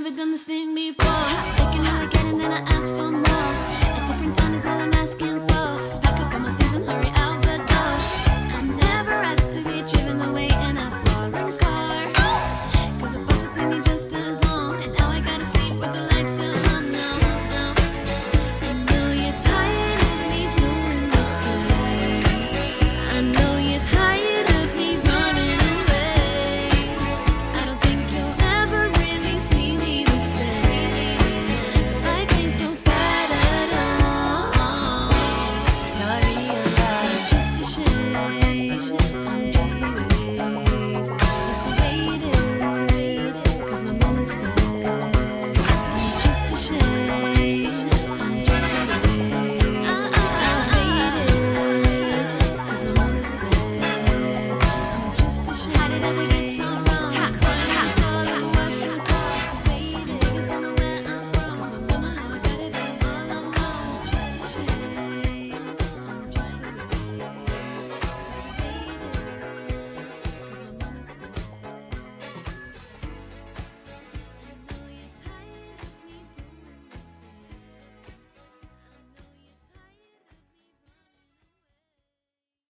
never done this thing before. Taking all I get and then I ask for more.